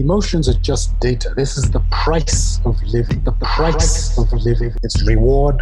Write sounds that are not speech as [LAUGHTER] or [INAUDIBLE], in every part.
Emotions are just data. This is the price of living. The price of living. It's reward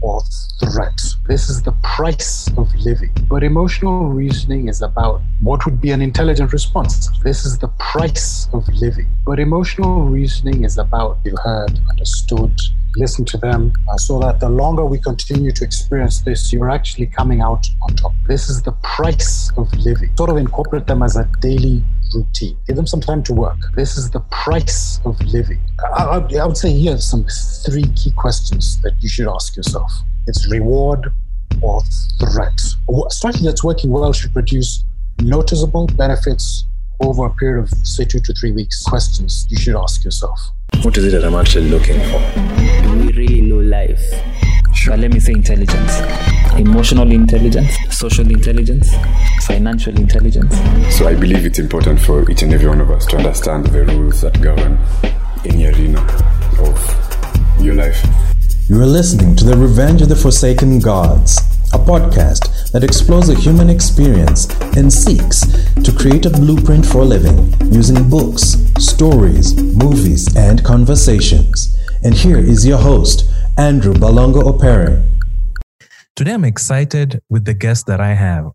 or threat. This is the price of living. But emotional reasoning is about what would be an intelligent response. This is the price of living. But emotional reasoning is about you heard, understood, listen to them, uh, so that the longer we continue to experience this, you're actually coming out on top. This is the price of living. Sort of incorporate them as a daily routine. Give them some time to work. This is the price of living. I, I, I would say here are some three key questions that you should ask yourself. It's reward or threat. A strategy that's working well should produce noticeable benefits over a period of say two to three weeks. Questions you should ask yourself. What is it that I'm actually looking for? Do we really know life? But let me say intelligence. Emotional intelligence, social intelligence, financial intelligence. So I believe it's important for each and every one of us to understand the rules that govern any arena of your life. You are listening to The Revenge of the Forsaken Gods, a podcast that explores the human experience and seeks to create a blueprint for living using books, stories, movies, and conversations. And here is your host, Andrew Balongo Opere. Today I'm excited with the guest that I have.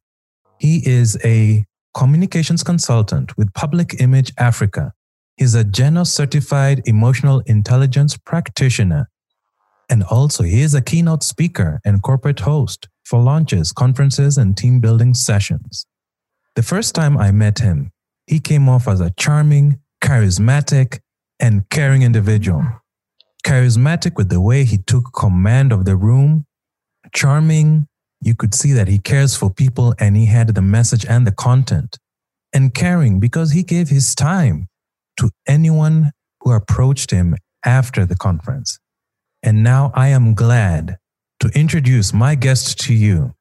He is a communications consultant with Public Image Africa. He's a Genos certified emotional intelligence practitioner and also, he is a keynote speaker and corporate host for launches, conferences, and team building sessions. The first time I met him, he came off as a charming, charismatic, and caring individual. Charismatic with the way he took command of the room, charming, you could see that he cares for people and he had the message and the content. And caring because he gave his time to anyone who approached him after the conference. And now I am glad to introduce my guest to you,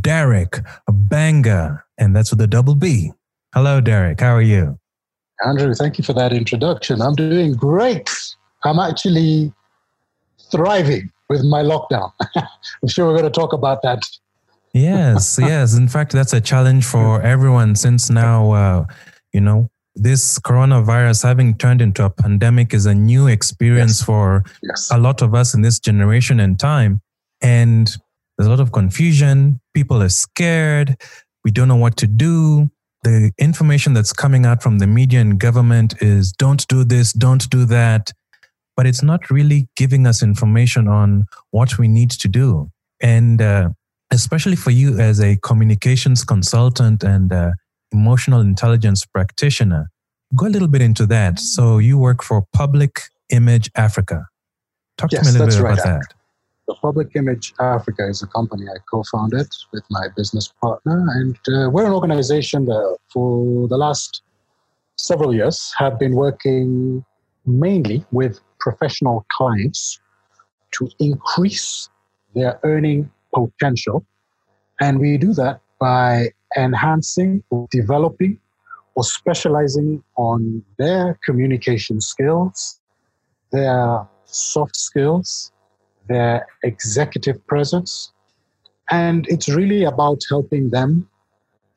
Derek Banger, and that's with a double B. Hello, Derek. How are you? Andrew, thank you for that introduction. I'm doing great. I'm actually thriving with my lockdown. [LAUGHS] I'm sure we're going to talk about that. yes, [LAUGHS] yes. In fact, that's a challenge for everyone since now, uh, you know, this coronavirus having turned into a pandemic is a new experience yes. for yes. a lot of us in this generation and time. And there's a lot of confusion. People are scared. We don't know what to do. The information that's coming out from the media and government is don't do this, don't do that. But it's not really giving us information on what we need to do. And uh, especially for you as a communications consultant and uh, emotional intelligence practitioner. Go a little bit into that. So you work for Public Image Africa. Talk yes, to me a little bit right. about that. Public Image Africa is a company I co-founded with my business partner, and uh, we're an organization that, for the last several years, have been working mainly with professional clients to increase their earning potential, and we do that by enhancing or developing or specializing on their communication skills, their soft skills, their executive presence. And it's really about helping them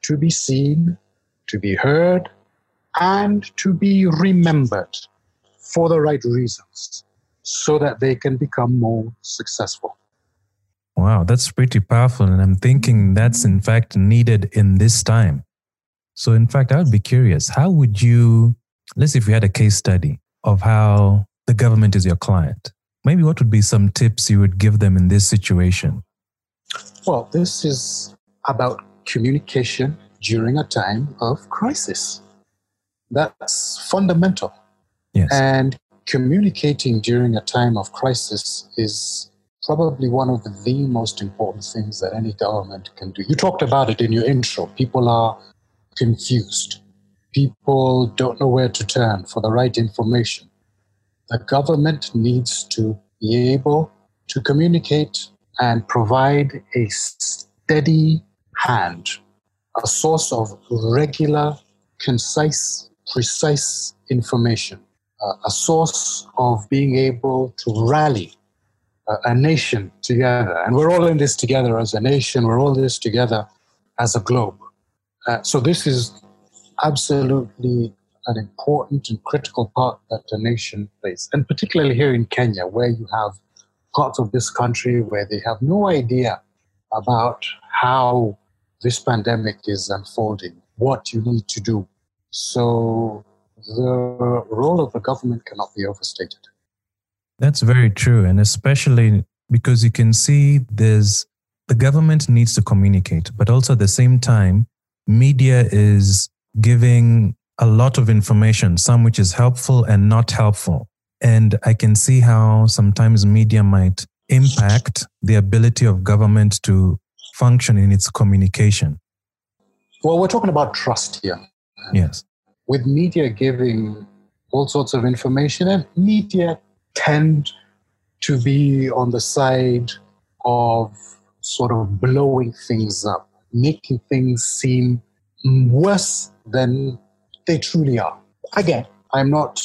to be seen, to be heard, and to be remembered for the right reasons so that they can become more successful. Wow, that's pretty powerful. And I'm thinking that's in fact needed in this time. So, in fact, I would be curious how would you, let's say if we had a case study of how the government is your client, maybe what would be some tips you would give them in this situation? Well, this is about communication during a time of crisis. That's fundamental. Yes. And communicating during a time of crisis is probably one of the most important things that any government can do. You talked about it in your intro. People are confused. People don't know where to turn for the right information. The government needs to be able to communicate and provide a steady hand, a source of regular, concise, precise information, a source of being able to rally a nation together. And we're all in this together as a nation, we're all in this together as a globe. Uh, so this is absolutely an important and critical part that the nation plays. And particularly here in Kenya, where you have parts of this country where they have no idea about how this pandemic is unfolding, what you need to do. So the role of the government cannot be overstated. That's very true. And especially because you can see there's the government needs to communicate, but also at the same time, media is giving a lot of information, some which is helpful and not helpful. And I can see how sometimes media might impact the ability of government to function in its communication. Well, we're talking about trust here. Yes. With media giving all sorts of information, and media tend to be on the side of sort of blowing things up, making things seem worse than they truly are. Again, I'm not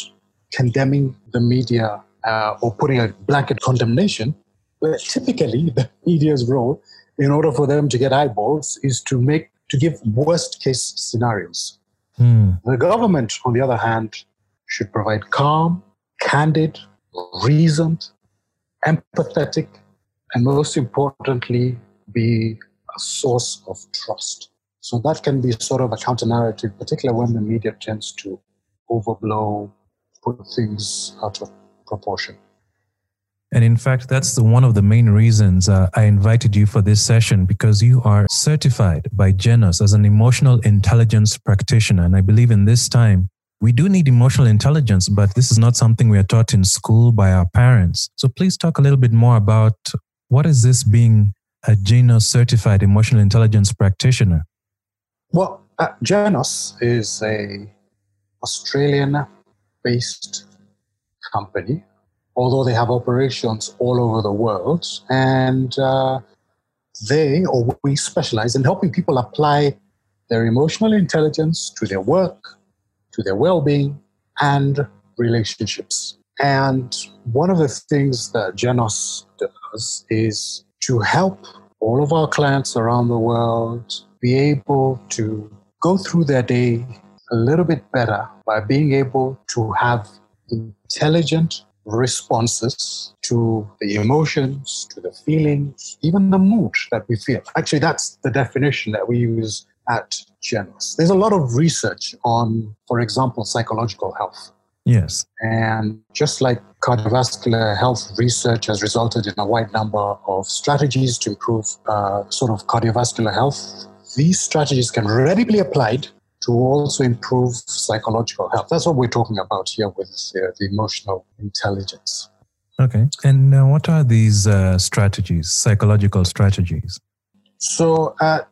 condemning the media uh, or putting a blanket condemnation, but typically the media's role, in order for them to get eyeballs, is to make to give worst case scenarios. Hmm. The government, on the other hand, should provide calm, candid, reasoned, empathetic, and most importantly, be a source of trust. So that can be sort of a counter narrative, particularly when the media tends to overblow, put things out of proportion. And in fact, that's the, one of the main reasons uh, I invited you for this session because you are certified by Genos as an emotional intelligence practitioner. And I believe in this time, we do need emotional intelligence, but this is not something we are taught in school by our parents. So please talk a little bit more about what is this being a Genos certified emotional intelligence practitioner? Well, uh, Genos is a Australian-based company, although they have operations all over the world, and uh, they or we specialize in helping people apply their emotional intelligence to their work, to their well-being, and relationships. And one of the things that Genos does is to help all of our clients around the world be able to go through their day a little bit better by being able to have intelligent responses to the emotions, to the feelings, even the mood that we feel. Actually, that's the definition that we use at Genos. There's a lot of research on, for example, psychological health. Yes. And just like cardiovascular health research has resulted in a wide number of strategies to improve uh, sort of cardiovascular health, these strategies can readily be applied to also improve psychological health. That's what we're talking about here with uh, the emotional intelligence. Okay. And uh, what are these uh, strategies, psychological strategies? So at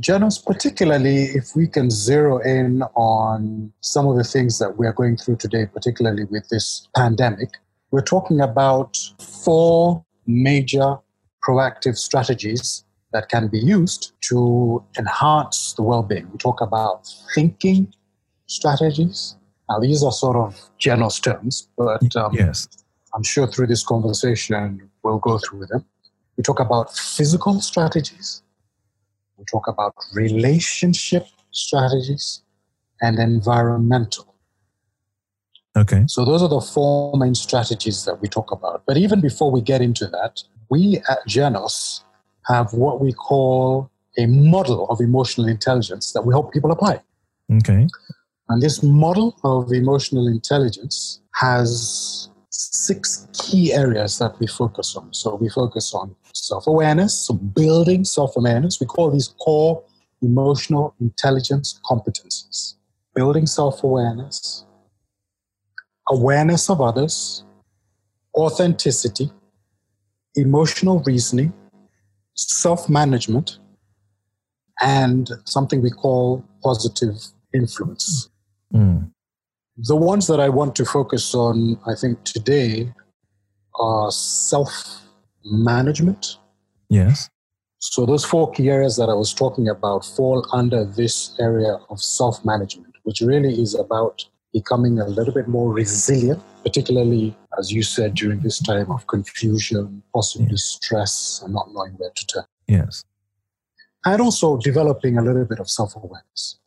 Genos, particularly if we can zero in on some of the things that we are going through today, particularly with this pandemic, we're talking about four major proactive strategies that can be used to enhance the well being. We talk about thinking strategies. Now, these are sort of Genos terms, but um, yes. I'm sure through this conversation we'll go through them. We talk about physical strategies, we talk about relationship strategies, and environmental. Okay. So, those are the four main strategies that we talk about. But even before we get into that, we at Genos have what we call a model of emotional intelligence that we help people apply. Okay. And this model of emotional intelligence has six key areas that we focus on. So we focus on self awareness, so building self awareness. We call these core emotional intelligence competencies building self awareness, awareness of others, authenticity, emotional reasoning, self management, and something we call positive influence. Mm. The ones that I want to focus on, I think, today are self management. Yes. So, those four key areas that I was talking about fall under this area of self management, which really is about becoming a little bit more resilient, particularly, as you said, during this time of confusion, possibly stress, and not knowing where to turn. Yes. And also developing a little bit of self awareness.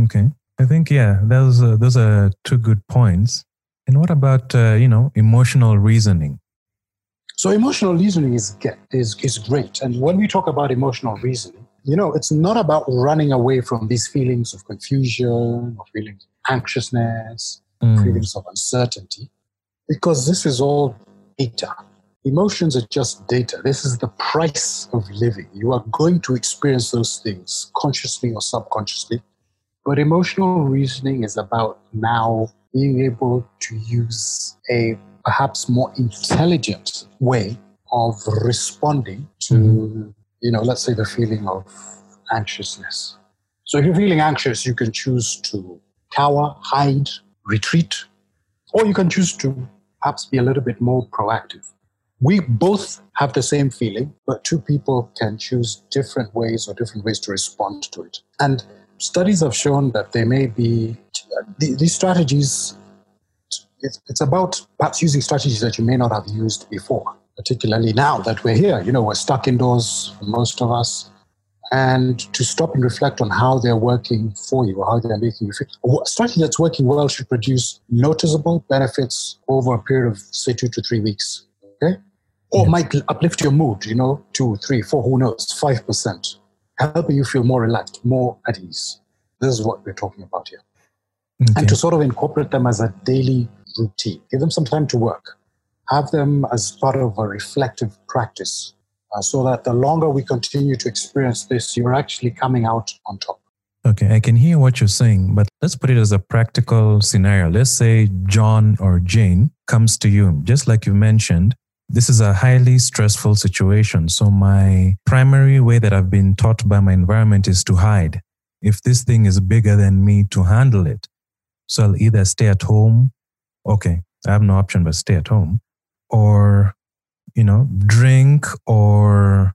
Okay. I think yeah, those uh, those are two good points. And what about uh, you know emotional reasoning? So emotional reasoning is is is great. And when we talk about emotional reasoning, you know, it's not about running away from these feelings of confusion or feelings of anxiousness, mm. feelings of uncertainty, because this is all data. Emotions are just data. This is the price of living. You are going to experience those things consciously or subconsciously. But emotional reasoning is about now being able to use a perhaps more intelligent way of responding to, mm-hmm. you know, let's say the feeling of anxiousness. So if you're feeling anxious, you can choose to cower, hide, retreat, or you can choose to perhaps be a little bit more proactive. We both have the same feeling, but two people can choose different ways or different ways to respond to it. And studies have shown that there may be uh, these strategies it's, it's about perhaps using strategies that you may not have used before, particularly now that we're here. You know, we're stuck indoors, most of us, and to stop and reflect on how they're working for you or how they're making you feel. A strategy that's working well should produce noticeable benefits over a period of, say, two to three weeks. Okay? Or yes. might uplift your mood, you know, two, three, four, who knows, 5%, helping you feel more relaxed, more at ease. This is what we're talking about here. Okay. And to sort of incorporate them as a daily routine. Give them some time to work. Have them as part of a reflective practice uh, so that the longer we continue to experience this, you're actually coming out on top. Okay, I can hear what you're saying, but let's put it as a practical scenario. Let's say John or Jane comes to you, just like you mentioned. This is a highly stressful situation. So, my primary way that I've been taught by my environment is to hide. If this thing is bigger than me, to handle it. So, I'll either stay at home okay, I have no option but stay at home or, you know, drink or,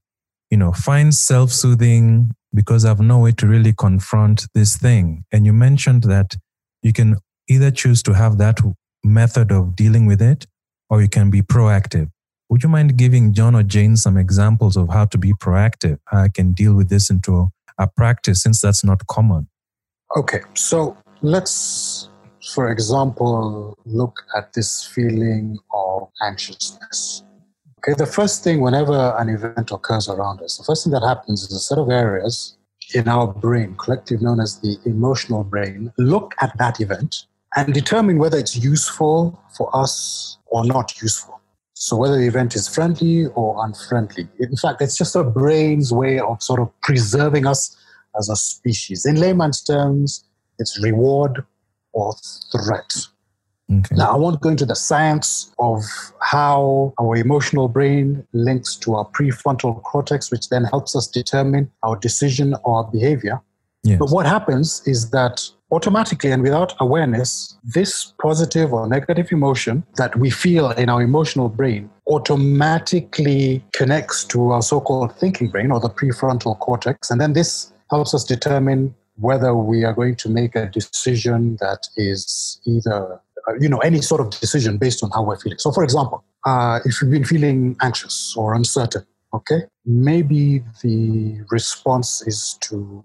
you know, find self soothing because I have no way to really confront this thing. And you mentioned that you can either choose to have that method of dealing with it or you can be proactive. Would you mind giving John or Jane some examples of how to be proactive? How I can deal with this into a practice since that's not common. Okay, so let's for example, look at this feeling of anxiousness. Okay, the first thing whenever an event occurs around us, the first thing that happens is a set of areas in our brain, collective known as the emotional brain, look at that event and determine whether it's useful for us or not useful. So whether the event is friendly or unfriendly. In fact, it's just a brain's way of sort of preserving us as a species. In layman's terms, it's reward or threat. Okay. Now, I won't go into the science of how our emotional brain links to our prefrontal cortex, which then helps us determine our decision or our behavior. Yes. But what happens is that automatically and without awareness, this positive or negative emotion that we feel in our emotional brain automatically connects to our so called thinking brain or the prefrontal cortex. And then this helps us determine whether we are going to make a decision that is either, you know, any sort of decision based on how we're feeling. So, for example, uh, if you've been feeling anxious or uncertain, okay, maybe the response is to,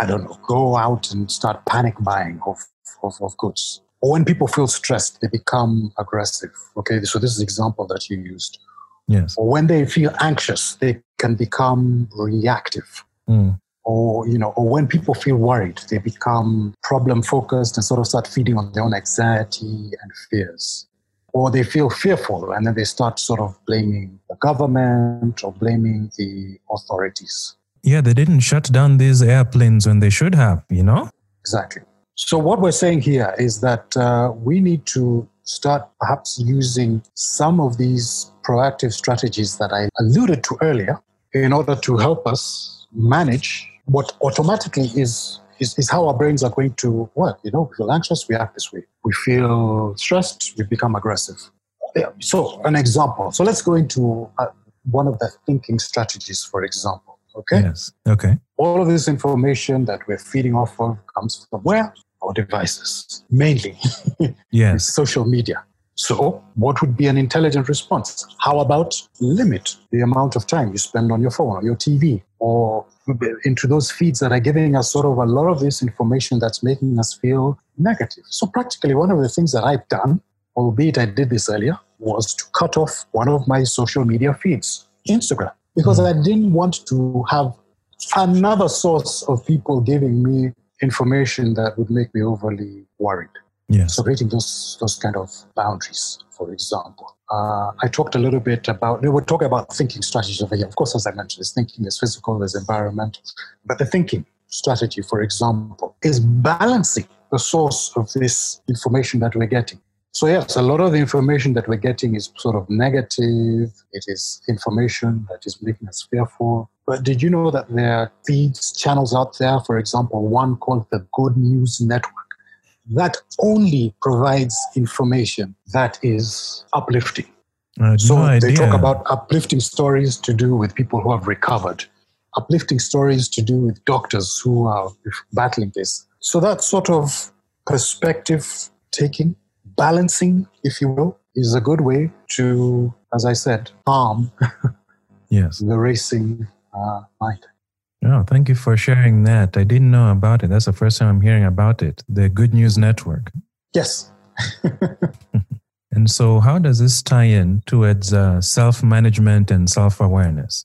I don't know, go out and start panic buying of, of, of goods. Or when people feel stressed, they become aggressive. Okay, so this is the example that you used. Yes. Or when they feel anxious, they can become reactive. Mm or you know or when people feel worried they become problem focused and sort of start feeding on their own anxiety and fears. Or they feel fearful and then they start sort of blaming the government or blaming the authorities. Yeah they didn't shut down these airplanes when they should have you know? Exactly. So what we're saying here is that uh, we need to start perhaps using some of these proactive strategies that i alluded to earlier in order to help us manage what automatically is, is, is how our brains are going to work. You know, we feel anxious, we act this way. We feel stressed, we become aggressive. Yeah. So, an example. So, let's go into uh, one of the thinking strategies, for example. Okay. Yes. Okay. All of this information that we're feeding off of comes from where? Our devices, mainly. [LAUGHS] Yes. social media. So, what would be an intelligent response? How about limit the amount of time you spend on your phone or your TV or into those feeds that are giving us sort of a lot of this information that's making us feel negative? So, practically, one of the things that I've done, albeit I did this earlier, was to cut off one of my social media feeds, Instagram, because hmm. I didn't want to have another source of people giving me information that would make me overly worried. Yes. So creating those those kind of boundaries, for example. Uh, I talked a little bit about we were talking about thinking strategies over here. Of course, as I mentioned, there's thinking, there's physical, there's environmental. But the thinking strategy, for example, is balancing the source of this information that we're getting. So yes, a lot of the information that we're getting is sort of negative. It is information that is making us fearful. But did you know that there are feeds, channels out there, for example, one called the Good News Network? That only provides information that is uplifting. so no they talk about uplifting stories to do with people who have recovered, uplifting stories to do with doctors who are battling this. So that sort of perspective taking, balancing, if you will, is a good way to, as I said, calm [LAUGHS] yes. the racing uh, mind. Oh, thank you for sharing that. I didn't know about it. That's the first time I'm hearing about it. The Good News Network. Yes. [LAUGHS] and so, how does this tie in towards uh, self management and self awareness?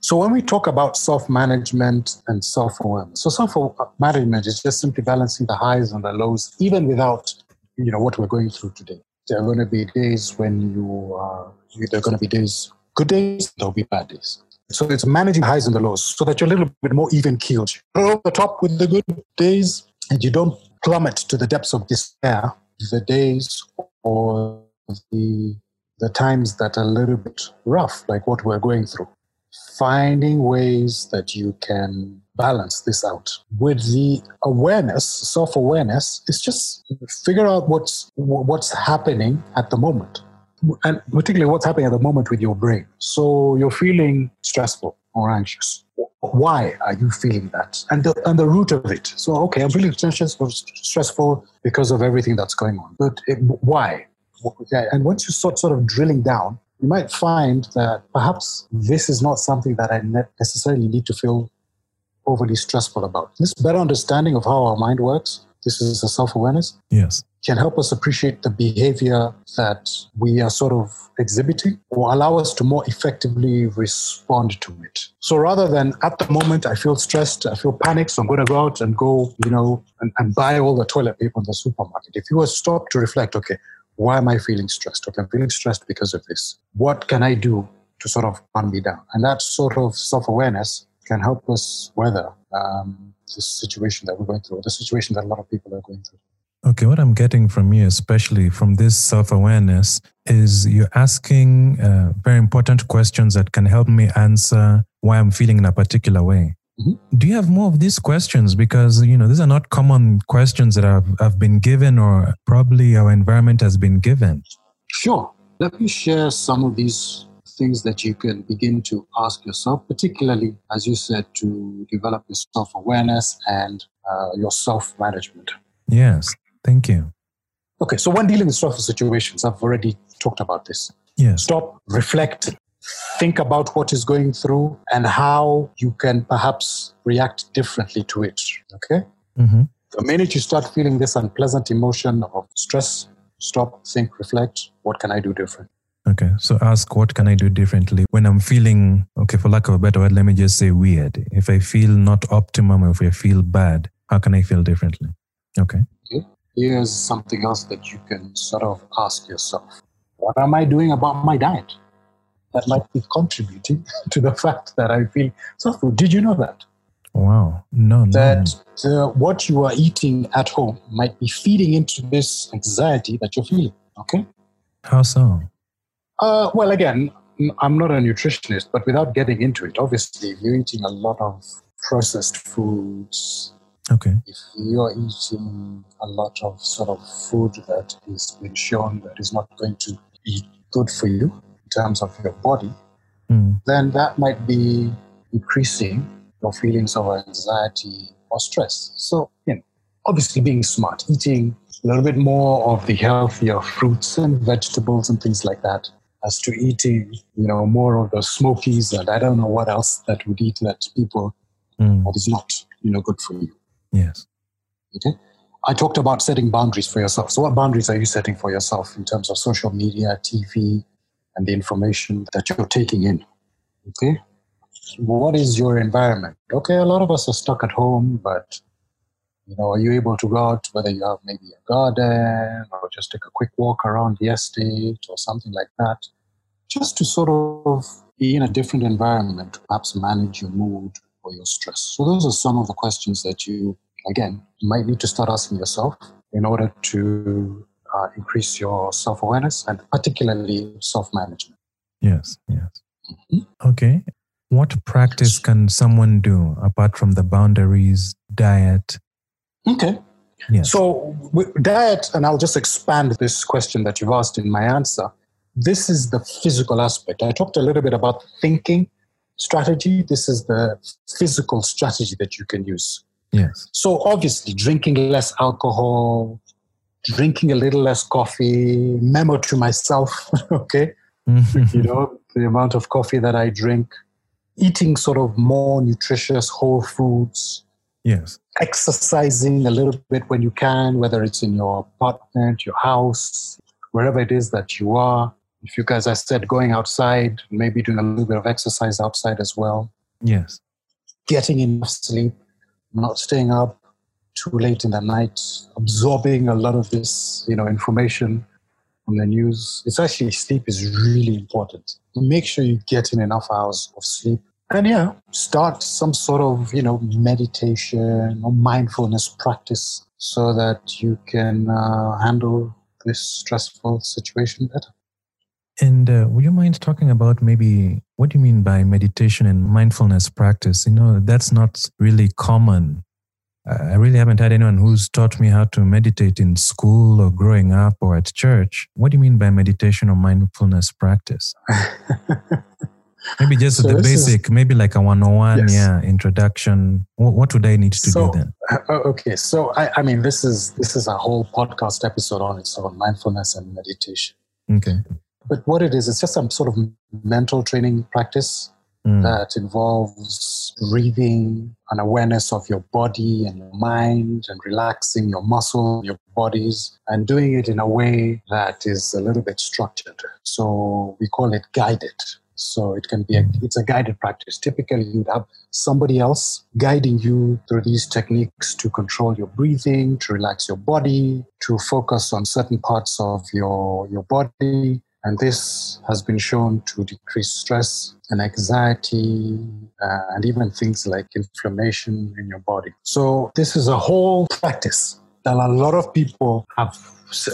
So, when we talk about self management and self awareness, so self management is just simply balancing the highs and the lows, even without you know what we're going through today. There are going to be days when you, uh, there are going to be days, good days, there'll be bad days. So it's managing highs and the lows so that you're a little bit more even keeled. Go the top with the good days and you don't plummet to the depths of despair. The days or the, the times that are a little bit rough, like what we're going through. Finding ways that you can balance this out with the awareness, self awareness, is just figure out what's what's happening at the moment and particularly what's happening at the moment with your brain. So you're feeling stressful or anxious. Why are you feeling that? And the, and the root of it. So, okay, I'm feeling stressful, stressful because of everything that's going on. But it, why? And once you start sort of drilling down, you might find that perhaps this is not something that I necessarily need to feel overly stressful about. This better understanding of how our mind works, this is a self awareness. Yes can help us appreciate the behavior that we are sort of exhibiting or allow us to more effectively respond to it. So rather than at the moment, I feel stressed, I feel panicked, so I'm going to go out and go, you know, and, and buy all the toilet paper in the supermarket. If you were stopped to reflect, okay, why am I feeling stressed? Okay, I'm feeling stressed because of this. What can I do to sort of calm me down? And that sort of self awareness can help us weather um, the situation that we're going through, the situation that a lot of people are going through. Okay, what I'm getting from you, especially from this self awareness, is you're asking uh, very important questions that can help me answer why I'm feeling in a particular way. Mm-hmm. Do you have more of these questions? Because you know these are not common questions that I've, I've been given, or probably our environment has been given. Sure. Let me share some of these things that you can begin to ask yourself, particularly as you said, to develop your self awareness and uh, your self management. Yes. Thank you. Okay, so when dealing with stressful situations, I've already talked about this. Yes. Stop, reflect, think about what is going through and how you can perhaps react differently to it. Okay? Mm-hmm. The minute you start feeling this unpleasant emotion of stress, stop, think, reflect. What can I do different? Okay, so ask what can I do differently when I'm feeling, okay, for lack of a better word, let me just say weird. If I feel not optimum, if I feel bad, how can I feel differently? Okay. okay here's something else that you can sort of ask yourself What am I doing about my diet? That might be contributing [LAUGHS] to the fact that I feel suffering. Did you know that? Wow. No, no. That uh, what you are eating at home might be feeding into this anxiety that you're feeling. Okay? How so? Uh, well, again, I'm not a nutritionist, but without getting into it, obviously, if you're eating a lot of processed foods, Okay. If you're eating a lot of sort of food that has been shown that is not going to be good for you in terms of your body, mm. then that might be increasing your feelings of anxiety or stress. So, you know, obviously being smart, eating a little bit more of the healthier fruits and vegetables and things like that, as to eating, you know, more of the smokies and I don't know what else that would eat that people Mm. that is not, you know, good for you. Yes. Okay. I talked about setting boundaries for yourself. So, what boundaries are you setting for yourself in terms of social media, TV, and the information that you're taking in? Okay. What is your environment? Okay, a lot of us are stuck at home, but you know, are you able to go out, whether you have maybe a garden or just take a quick walk around the estate or something like that, just to sort of be in a different environment, to perhaps manage your mood or your stress. So, those are some of the questions that you, again, might need to start asking yourself in order to uh, increase your self awareness and particularly self management. Yes. Yes. Okay. What practice can someone do apart from the boundaries, diet? Okay. Yes. So, with diet, and I'll just expand this question that you've asked in my answer. This is the physical aspect. I talked a little bit about thinking strategy. This is the physical strategy that you can use. yes. So, obviously, drinking less alcohol, drinking a little less coffee, memo to myself, [LAUGHS] okay? Mm-hmm. you know, the amount of coffee that I drink, eating sort of more nutritious whole foods, yes. exercising a little bit when you can, whether it's in your apartment, your house, wherever it is that you are. If you guys, I said, going outside, maybe doing a little bit of exercise outside as well, Yes. getting enough sleep, not staying up too late in the night, absorbing a lot of this, you know, information from the news. It's actually sleep is really important. Make sure you get in enough hours of sleep. And yeah, start some sort of, you know, meditation or mindfulness practice so that you can uh, handle this stressful situation better. And uh, would you mind talking about maybe what do you mean by meditation and mindfulness practice? You know, that's not really common. I I really haven't had anyone who's taught me how to meditate in school or growing up or at church. What do you mean by meditation or mindfulness practice? [LAUGHS] Maybe just So the this is- basic, maybe like a 101, Yes. yeah, introduction. What, what would I need to So- do then? Uh, okay, so I, I mean, this is this is a whole podcast episode on its own, mindfulness and meditation. Okay. But what it is, it's just some sort of mental training practice Mm. that involves breathing, an awareness of your body and your mind, and relaxing your muscle, your bodies, and doing it in a way that is a little bit structured. So we call it guided. So it can be a, it's a guided practice. Typically, you'd have somebody else guiding you through these techniques to control your breathing, to relax your body, to focus on certain parts of your your body, and this has been shown to decrease stress and anxiety uh, and even things like inflammation in your body. So, this is a whole practice that a lot of people have,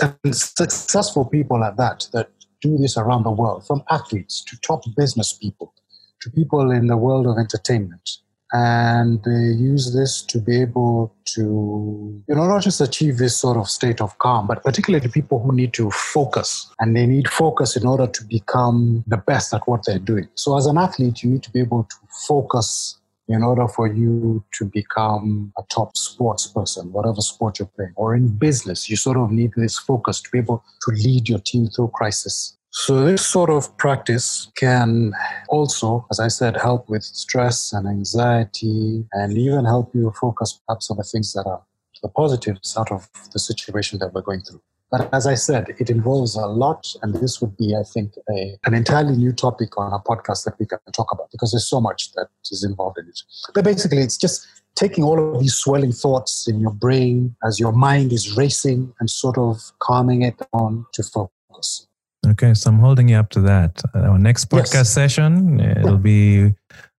and successful people at that, that do this around the world, from athletes to top business people to people in the world of entertainment. And they use this to be able to, you know, not just achieve this sort of state of calm, but particularly to people who need to focus and they need focus in order to become the best at what they're doing. So, as an athlete, you need to be able to focus in order for you to become a top sports person, whatever sport you're playing, or in business, you sort of need this focus to be able to lead your team through crisis. So, this sort of practice can also, as I said, help with stress and anxiety and even help you focus perhaps on the things that are the positives out of the situation that we're going through. But as I said, it involves a lot, and this would be, I think, a, an entirely new topic on a podcast that we can talk about because there's so much that is involved in it. But basically, it's just taking all of these swelling thoughts in your brain as your mind is racing and sort of calming it down to focus. Okay, so I'm holding you up to that. Uh, Our next Yes. podcast session, uh, it'll be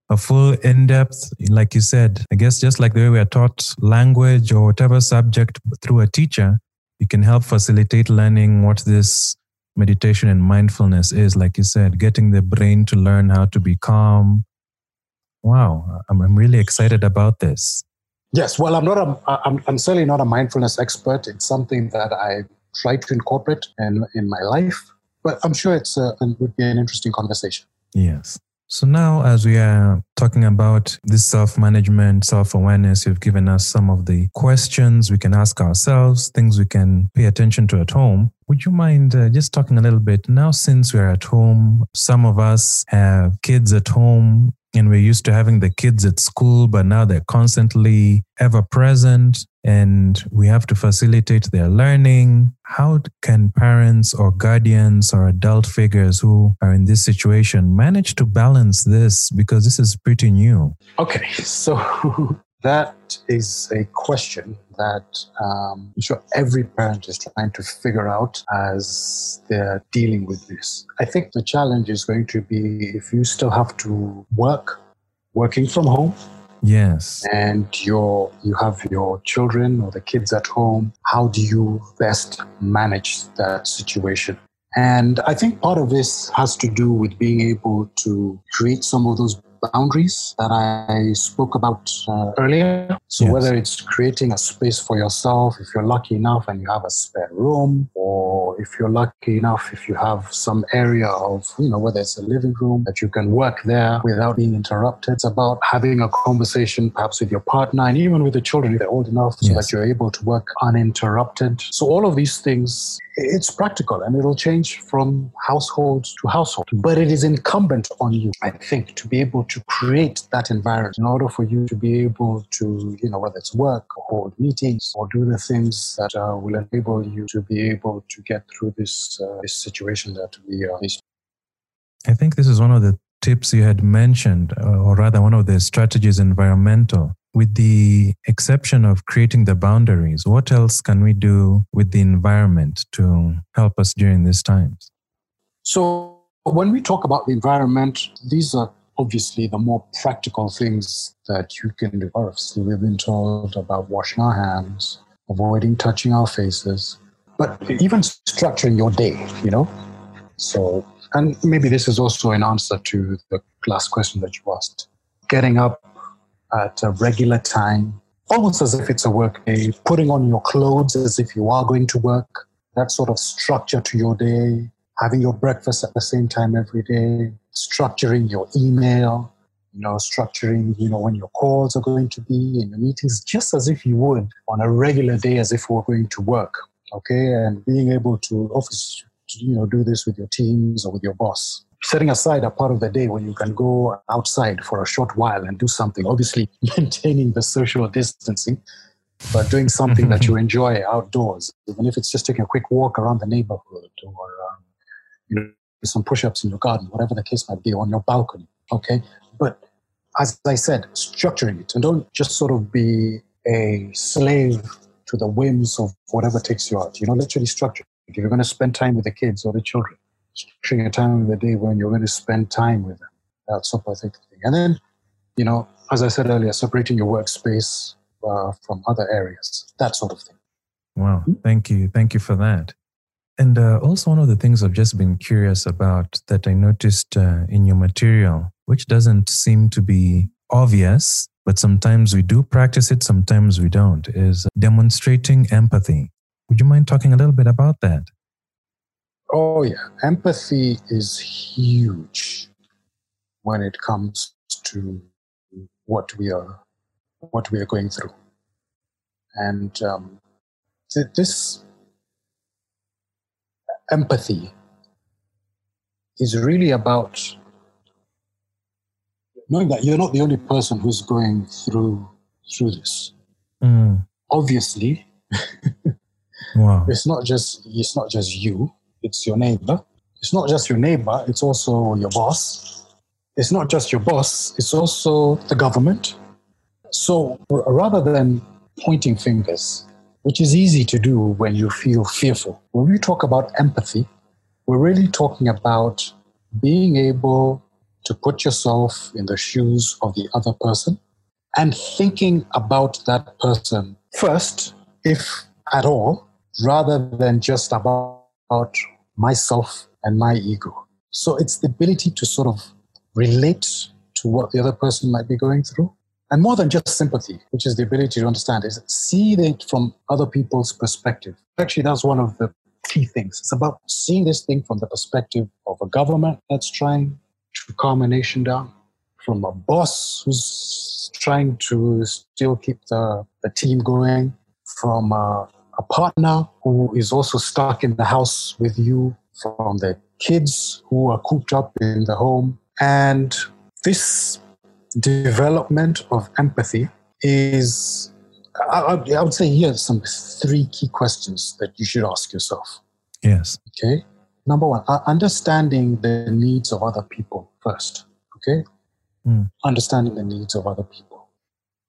a full in depth, like you said, I guess just like the way we are taught language or whatever subject through a teacher, you can help facilitate learning what this meditation and mindfulness is. Like you said, getting the brain to learn how to be calm. Wow, I'm, I'm really excited about this. Yes, well, I'm not a, I'm, I'm certainly not a mindfulness expert. It's something that I try to incorporate in, in my life, but I'm sure it's a, it would be an interesting conversation. Yes. So now, as we are talking about this self management, self awareness, you've given us some of the questions we can ask ourselves, things we can pay attention to at home. Would you mind uh, just talking a little bit now, since we're at home? Some of us have kids at home and we're used to having the kids at school, but now they're constantly ever present and we have to facilitate their learning. How can parents or guardians or adult figures who are in this situation manage to balance this? Because this is pretty new. Okay, [LAUGHS] so [LAUGHS] that is a question that um, I'm sure every parent is trying to figure out as they're dealing with this. I think the challenge is going to be if you still have to work, working from home, Yes. and you're you have your children or the kids at home how do you best manage that situation and i think part of this has to do with being able to create some of those boundaries that i spoke about uh, earlier so Yes. whether it's creating a space for yourself if you're lucky enough and you have a spare room or if you're lucky enough if you have some area of you know whether it's a living room that you can work there without being interrupted it's about having a conversation perhaps with your partner and even with the children if they're old enough so Yes. that you're able to work uninterrupted so all of these things it's practical and it'll change from household to household but it is incumbent on you i think to be able to create that environment in order for you to be able to you know whether it's work or hold meetings or do the things that uh, will enable you to be able to get through this uh, this situation that we are I think this is one of the tips you had mentioned, uh, or rather, one of the strategies environmental. With the exception of creating the boundaries, what else can we do with the environment to help us during these times? So when we talk about the environment, these are obviously the more practical things that you can do. Obviously, we've been told about washing our hands, avoiding touching our faces, but even structuring your day, you know? So, and maybe this is also an answer to the last question that you asked. Getting up at a regular time, almost as if it's a work day, putting on your clothes as if you are going to work, that sort of structure to your day, having your breakfast at the same time every day, structuring your email, you know, structuring, you know, when your calls are going to be in your meetings, just as if you would on a regular day as if we were going to work. Okay. And being able to office, you know, do this with your teams or with your boss. Setting aside a part of the day when you can go outside for a short while and do something, obviously [LAUGHS] maintaining the social distancing, but doing something that you [LAUGHS] enjoy outdoors, even if it's just taking a quick walk around the neighborhood or um, you know, some push-ups in your garden, whatever the case might be, on your balcony. Okay, but as I said, structuring it and don't just sort of be a slave to the whims of whatever takes you out. You know, literally structure. If you're going to spend time with the kids or the children, structuring a time of the day when you're going to spend time with them. That's I think. And then, you know, as I said earlier, separating your workspace uh, from other areas, that sort of thing. Wow. Thank you. Thank you for that. And uh, also, one of the things I've just been curious about that I noticed uh, in your material, which doesn't seem to be obvious, but sometimes we do practice it, sometimes we don't, is demonstrating empathy. Would you mind talking a little bit about that? Oh, yeah. Empathy is huge when it comes to what we are, what we are going through. And um, th- this empathy is really about knowing that you're not the only person who's going through through this. Mm, Obviously, [LAUGHS] wow. it's not just it's not just you it's your neighbor. It's not just your neighbor it's also your boss. It's not just your boss it's also the government. So rather than pointing fingers which is easy to do when you feel fearful when we talk about empathy we're really talking about being able to put yourself in the shoes of the other person and thinking about that person first if at all rather than just about, myself and my ego. So it's the ability to sort of relate to what the other person might be going through. And more than just sympathy, which is the ability to understand, is see it from other people's perspective. Actually, that's one of the key things. It's about seeing this thing from the perspective of a government that's trying to calm a nation down, from a boss who's trying to still keep the, the team going, from a, a partner who is also stuck in the house with you, from the kids who are cooped up in the home. And this development of empathy is, I, I would say, here are some three key questions that you should ask yourself. Yes. Okay. Number one, understanding the needs of other people first. Okay. Mm. Understanding the needs of other people.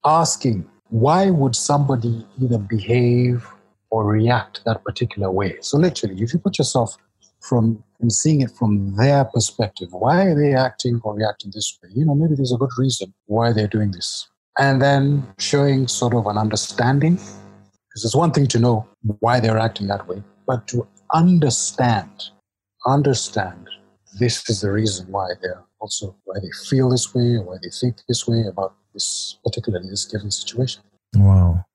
Asking, why would somebody either behave or react that particular way? So, literally, if you put yourself from and seeing it from their perspective. Why are they acting or reacting this way? You know, maybe there's a good reason why they're doing this. And then showing sort of an understanding. Because it's one thing to know why they're acting that way, but to understand, understand this is the reason why they're also why they feel this way or why they think this way about this particularly this given situation. Wow.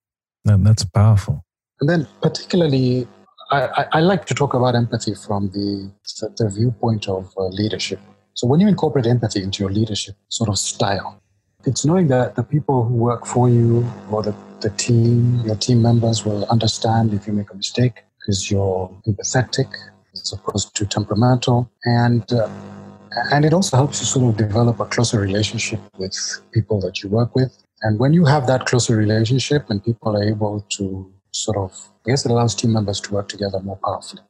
That, that's powerful. And then particularly I, I, like to talk about empathy from the, the viewpoint of uh, leadership. So when you incorporate empathy into your leadership sort of style, it's knowing that the people who work for you or the, the team, your team members will understand if you make a mistake because you're empathetic as opposed to temperamental. And, uh, and it also helps you sort of develop a closer relationship with people that you work with. And when you have that closer relationship and people are able to sort of, I guess it allows team members to work together more powerfully.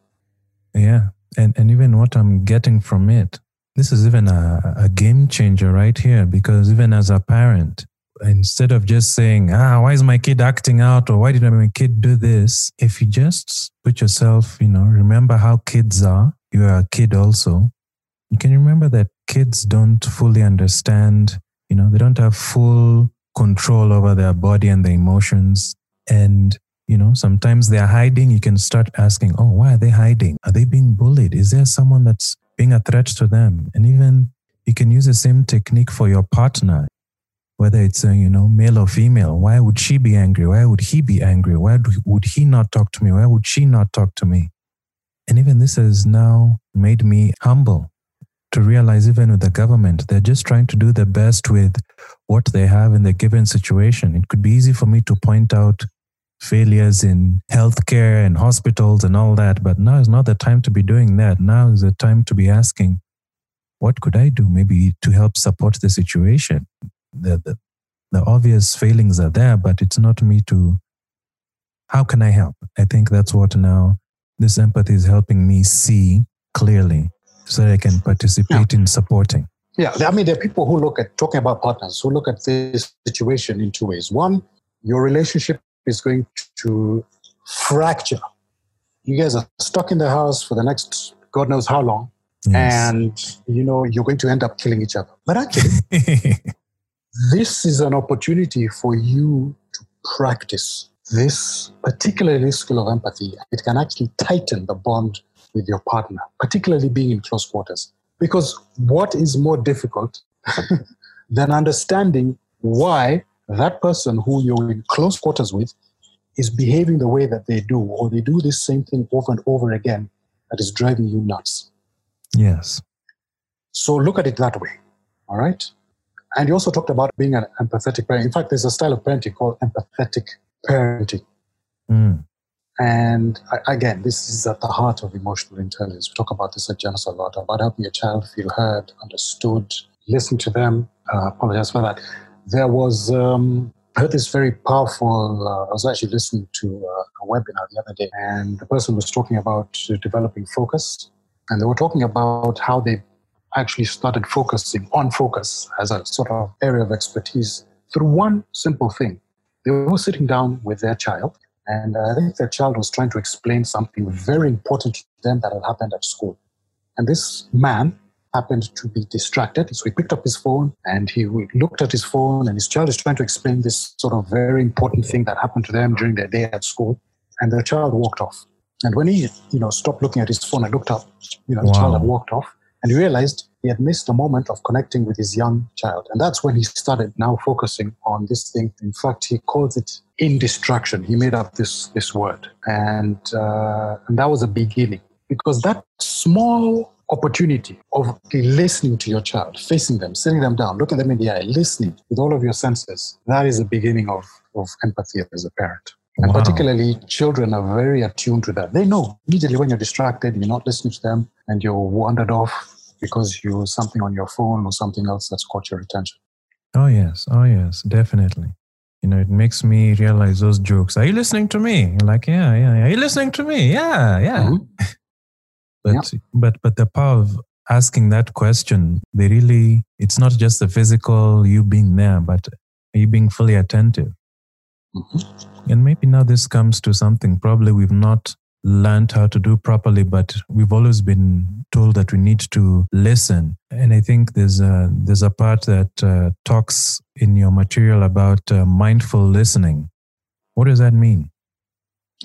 Yeah. And, and even what I'm getting from it, this is even a, a game changer right here because even as a parent, instead of just saying, ah, why is my kid acting out or why did my kid do this? If you just put yourself, you know, remember how kids are, you are a kid also. You can remember that kids don't fully understand, you know, they don't have full control over their body and their emotions. And you know, sometimes they're hiding. You can start asking, oh, why are they hiding? Are they being bullied? Is there someone that's being a threat to them? And even you can use the same technique for your partner, whether it's, a, you know, male or female. Why would she be angry? Why would he be angry? Why would he not talk to me? Why would she not talk to me? And even this has now made me humble to realize, even with the government, they're just trying to do the best with what they have in the given situation. It could be easy for me to point out failures in healthcare and hospitals and all that. But now is not the time to be doing that. Now is the time to be asking, what could I do maybe to help support the situation? The, the, the obvious failings are there, but it's not me to, how can I help? I think that's what now this empathy is helping me see clearly so that I can participate yeah. in supporting. Yeah, I mean, there are people who look at talking about partners who look at this situation in two ways. One, your relationship is going to fracture. You guys are stuck in the house for the next God knows how long, yes. and you know you're going to end up killing each other. But actually, [LAUGHS] this is an opportunity for you to practice this particularly skill of empathy. It can actually tighten the bond with your partner, particularly being in close quarters. Because what is more difficult [LAUGHS] than understanding why that person who you're in close quarters with is behaving the way that they do, or they do this same thing over and over again that is driving you nuts. Yes. So look at it that way. All right. And you also talked about being an empathetic parent. In fact, there's a style of parenting called empathetic parenting. Mm. And again, this is at the heart of emotional intelligence. We talk about this at Genos a lot about helping a child feel heard, understood, listen to them. Uh, apologize for that there was um, I heard this very powerful. Uh, I was actually listening to uh, a webinar the other day, and the person was talking about uh, developing focus, and they were talking about how they actually started focusing on focus as a sort of area of expertise through one simple thing. They were sitting down with their child, and I think their child was trying to explain something very important to them that had happened at school. And this man happened to be distracted. So he picked up his phone and he looked at his phone, and his child is trying to explain this sort of very important thing that happened to them during their day at school. And the child walked off. And when he, you know, stopped looking at his phone and looked up, you know, the wow. child had walked off, and he realized he had missed a moment of connecting with his young child. And that's when he started now focusing on this thing. In fact, he calls it in indistraction. He made up this this word, and uh, and that was a beginning because that small opportunity of listening to your child, facing them, sitting them down, looking them in the eye, listening with all of your senses, that is the beginning of, of empathy as a parent. And Wow. particularly children are very attuned to that. They know immediately when you're distracted, you're not listening to them, and you're wandered off because you something on your phone or something else that's caught your attention. Oh, yes. Oh, yes. Definitely. You know, it makes me realize those jokes. Are you listening to me? You're like, yeah, yeah, yeah. Are you listening to me? Yeah, yeah. Mhm. [LAUGHS] But, but, but the power of asking that question, they really, it's not just the physical you being there, but are you being fully attentive? Mhm. And maybe now this comes to something probably we've not learned how to do properly, but we've always been told that we need to listen. And I think there's a, there's a part that uh, talks in your material about uh, mindful listening. What does that mean?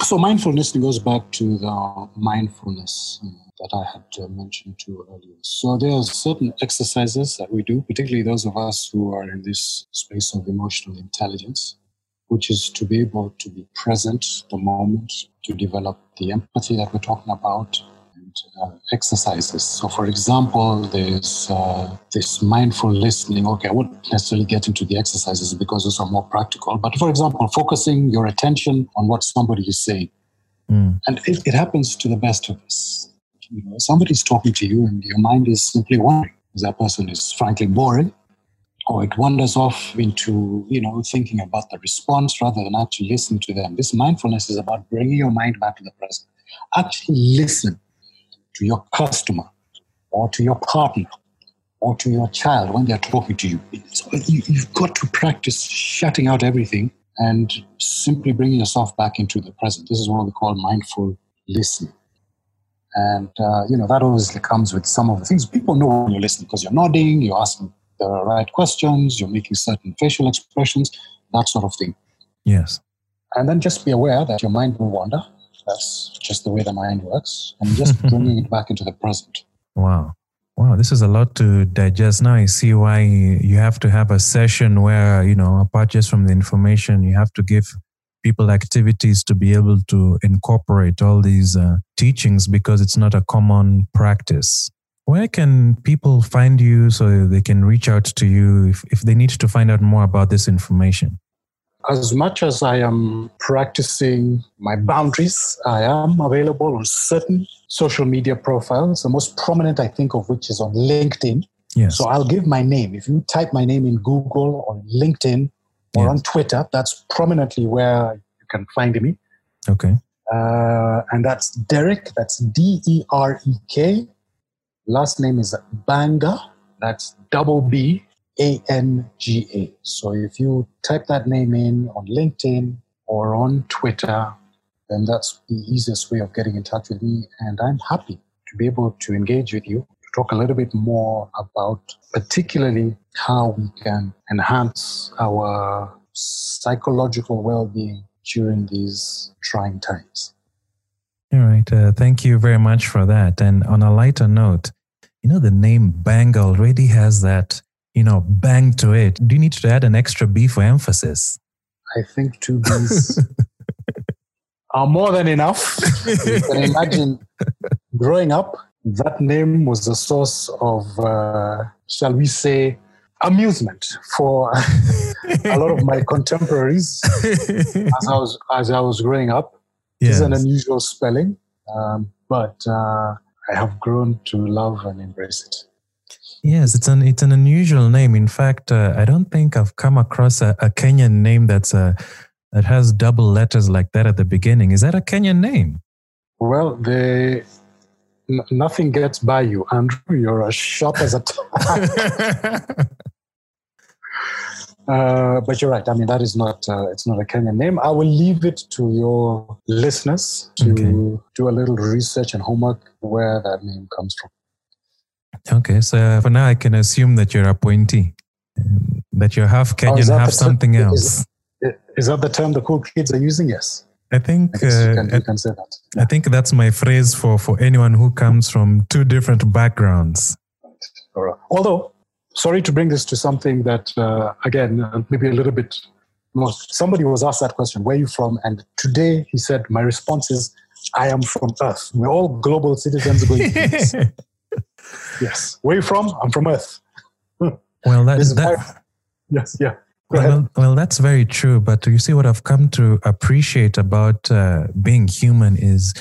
So mindfulness goes back to the mindfulness uh, that I had uh, mentioned to earlier. So there are certain exercises that we do, particularly those of us who are in this space of emotional intelligence, which is to be able to be present the moment, to develop the empathy that we're talking about, and uh, exercises. So, for example, there's uh, this mindful listening. Okay, I won't necessarily get into the exercises because those are more practical. But for example, focusing your attention on what somebody is saying. Mm, And it, it happens to the best of us. You know, somebody's talking to you and your mind is simply wondering, is that person is frankly boring? Or it wanders off into, you know, thinking about the response rather than actually listening to them. This mindfulness is about bringing your mind back to the present. Actually listen to your customer or to your partner or to your child when they're talking to you. So you, you've got to practice shutting out everything and simply bringing yourself back into the present. This is what we call mindful listening. And, uh, you know, that obviously comes with some of the things. People know when you're listening because you're nodding, you're asking the right questions, you're making certain facial expressions, that sort of thing. yes. And then just be aware that your mind will wander. That's just the way the mind works. And just [LAUGHS] bringing it back into the present. Wow. Wow, this is a lot to digest. Now I see why you have to have a session where, you know, apart just from the information, you have to give people activities to be able to incorporate all these uh, teachings because it's not a common practice. Where can people find you so they can reach out to you if, if they need to find out more about this information? As much as I am practicing my boundaries, I am available on certain social media profiles, the most prominent I think of which is on LinkedIn. Yes. So I'll give my name. If you type my name in Google or LinkedIn or Yes. on Twitter, that's prominently where you can find me. okay. Uh, and that's Derek, that's D E R E K. Last name is Bbanga, that's double B A N G A. So if you type that name in on LinkedIn or on Twitter, then that's the easiest way of getting in touch with me. And I'm happy to be able to engage with you, talk a little bit more about particularly how we can enhance our psychological well being during these trying times. All right. Uh, thank you very much for that. And on a lighter note, you know, the name Bang already has that, you know, bang to it. Do you need to add an extra B for emphasis? I think two B's [LAUGHS] are more than enough. you can imagine growing up, that name was a source of, uh, shall we say, amusement for [LAUGHS] a lot of my [LAUGHS] contemporaries as I was as I was growing up. It's an unusual spelling, um, but uh, I have grown to love and embrace it. Yes, it's an it's an unusual name. In fact, uh, I don't think I've come across a, a Kenyan name that's a that has double letters like that at the beginning. Is that a Kenyan name? Well, they, n- nothing gets by you, Andrew. You're as sharp as a tack. [LAUGHS] Uh, but you're right. I mean, that is not uh, it's not a Kenyan name. I will leave it to your listeners to Okay. do a little research and homework where that name comes from. okay, so for now, I can assume that you're a appointee, um, that you're half Oh, Kenyan, that half the term- something is- else. Is that the term the cool kids are using? Yes, I think I uh, can, you can say that. I think that's my phrase for for anyone who comes from two different backgrounds. Right. Although, sorry to bring this to something that, uh, again, uh, maybe a little bit more. Somebody was asked that question, where are you from? And today he said, my response is, I am from Earth. We're all global citizens going to. [LAUGHS] Yes. Where are you from? I'm from Earth. [LAUGHS] Well, that, that Yes, yeah. Well, well, that's very true. But you see, what I've come to appreciate about uh, being human is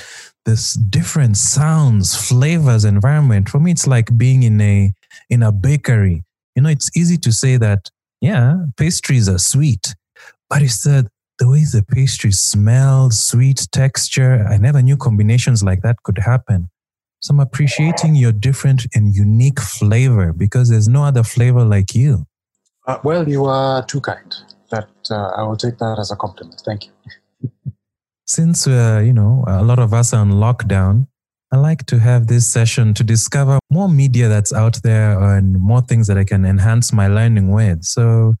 this different sounds, flavors, environment. For me, it's like being in a in a bakery. You know, it's easy to say that, yeah, pastries are sweet, but it's the the way the pastry smells, sweet texture. I never knew combinations like that could happen. So I'm appreciating your different and unique flavor because there's no other flavor like you. Uh, well, you are too kind. That uh, I will take that as a compliment. Thank you. since uh, you know a lot of us are on lockdown i like to have this session to discover more media that's out there and more things that i can enhance my learning with so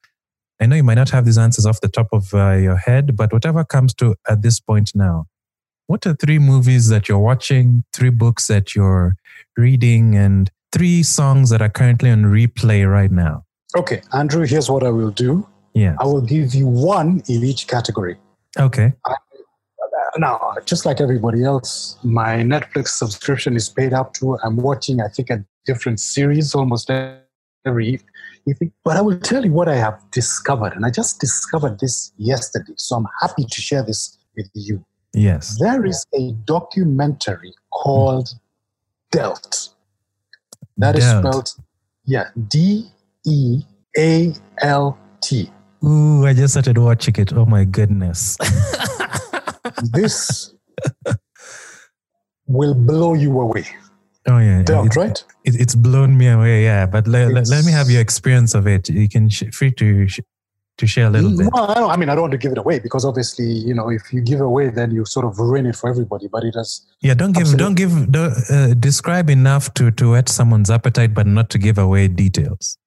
i know you might not have these answers off the top of uh, your head but whatever comes to at this point now what are three movies that you're watching three books that you're reading and three songs that are currently on replay right now Okay, Andrew, here's what I will do. yeah I will give you one in each category. okay Now, just like everybody else, my Netflix subscription is paid up to. I'm watching, I think, a different series almost every evening. But I will tell you what I have discovered. And I just discovered this yesterday. So I'm happy to share this with you. yes There is a documentary called mm. Dealt. That is Dealt. spelled, yeah, D E A L T. ooh i just started watching it oh my goodness [LAUGHS] This will blow you away. oh yeah Dealt, It's- right? It, it's blown me away, yeah. But le, le- let me have your experience of it. You can sh- free to sh- to share a little bit. Well, I, don't, I mean, I don't want to give it away because obviously, you know, if you give away, then you sort of ruin it for everybody. But it does. Yeah, don't give, don't give, don't, uh, describe enough to to whet someone's appetite, but not to give away details.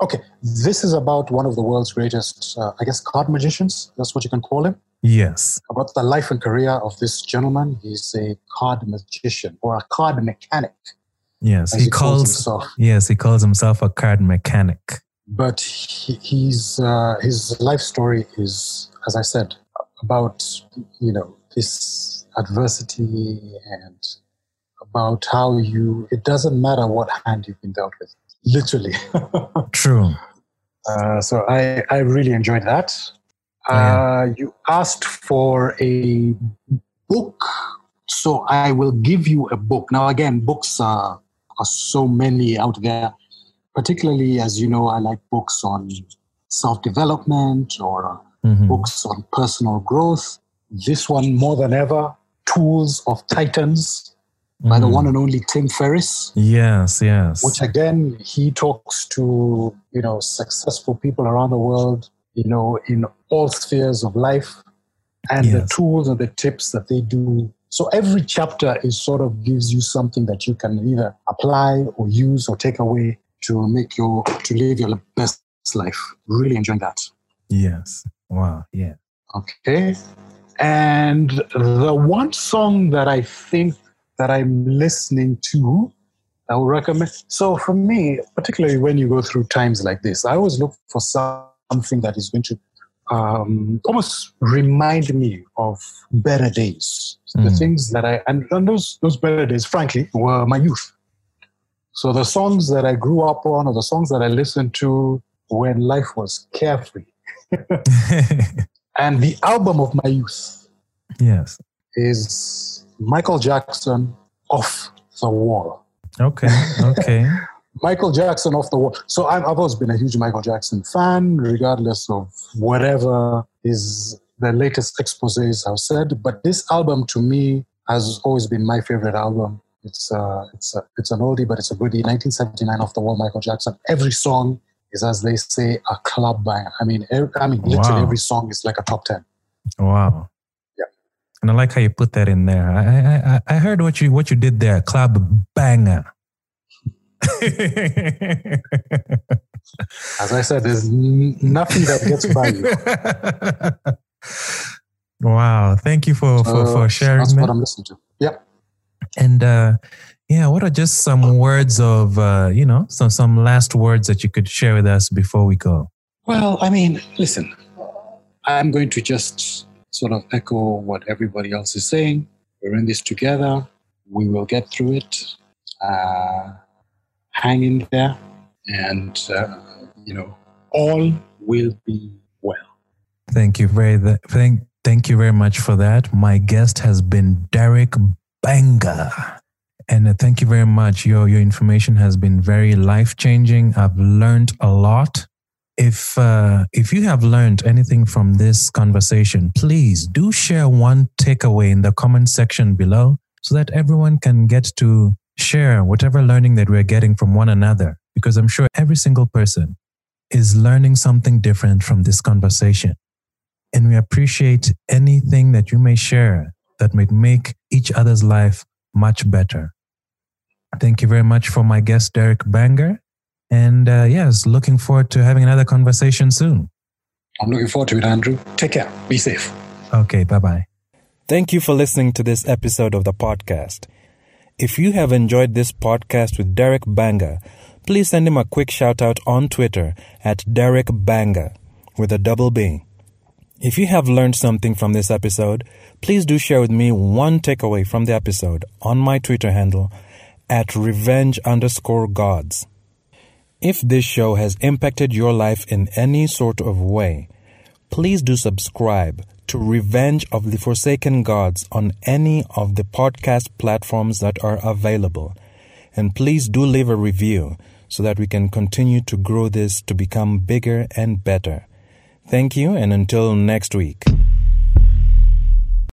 Okay, this is about one of the world's greatest, uh, I guess, card magicians. That's what you can call him. Yes, About the life and career of this gentleman. He's a card magician or a card mechanic, yes. He he calls calls, himself. yes, he calls himself a card mechanic. But he, he's uh, his life story is, as I said, about you know this adversity and about how you. It doesn't matter what hand you've been dealt with, literally. [LAUGHS] True. uh, so I I really enjoyed that. Yeah. Uh, you asked for a book, so I will give you a book. Now again, books are are so many out there particularly as you know, I like books on self development or Mhm. books on personal growth. This one, more than ever, Tools of Titans by the Mhm. one and only Tim Ferriss, Yes, yes. which again, he talks to, you know, successful people around the world, you know, in all spheres of life and the tools and the tips that they do. So every chapter is sort of gives you something that you can either apply or use or take away to make your to live your best life. Really enjoying that. yes. Wow. Yeah. Okay. And the one song that I think that I'm listening to, I will recommend. So for me, particularly when you go through times like this, I always look for something that is going to um, almost remind me of better days. The Mm. things that I and, and those those better days, frankly, were my youth. So the songs that I grew up on, or the songs that I listened to when life was carefree, [LAUGHS] and the album of my youth yes. is Michael Jackson off the wall. Okay. Okay. [LAUGHS] Michael Jackson off the wall. So I've, I've always been a huge Michael Jackson fan, regardless of whatever his the latest exposés have said. But this album to me has always been my favorite album. It's uh, it's a, it's an oldie, but it's a goodie. 1979 off the wall, Michael Jackson. Every song is, as they say, a club banger. I mean, ev- I mean, literally Wow. every song is like a top ten. Wow. Yeah. And I like how you put that in there. I I, I- I heard what you what you did there. Club banger. [LAUGHS] As I said, there's n- nothing that gets by you. [LAUGHS] wow. Thank you for, for, So for sharing That's that. what I'm listening to. Yep. And uh, yeah, what are just some words of uh, you know some some last words that you could share with us before we go? Well, I mean, listen, I'm going to just sort of echo what everybody else is saying. We're in this together. We will get through it. Uh, hang in there, and uh, you know all will be well. Thank you very th- thank thank you very much for that. My guest has been Derek Bbanga. And uh, thank you very much. Your your information has been very life changing. I've learned a lot. If uh, if you have learned anything from this conversation, please do share one takeaway in the comment section below, so that everyone can get to share whatever learning that we're getting from one another. Because I'm sure every single person is learning something different from this conversation, and we appreciate anything that you may share that might make each other's life much better. Thank you very much for my guest, Derek Bbanga. And uh, yes, looking forward to having another conversation soon. I'm looking forward to it, Andrew. Take care. Be safe. Okay, bye bye. Thank you for listening to this episode of the podcast. If you have enjoyed this podcast with Derek Bbanga, please send him a quick shout out on Twitter at Derek Bbanga with a double B. If you have learned something from this episode, please do share with me one takeaway from the episode on my Twitter handle at revenge underscore gods. If this show has impacted your life in any sort of way, please do subscribe to Revenge of the Forsaken Gods on any of the podcast platforms that are available. And please do leave a review so that we can continue to grow this to become bigger and better. Thank you, and until next week.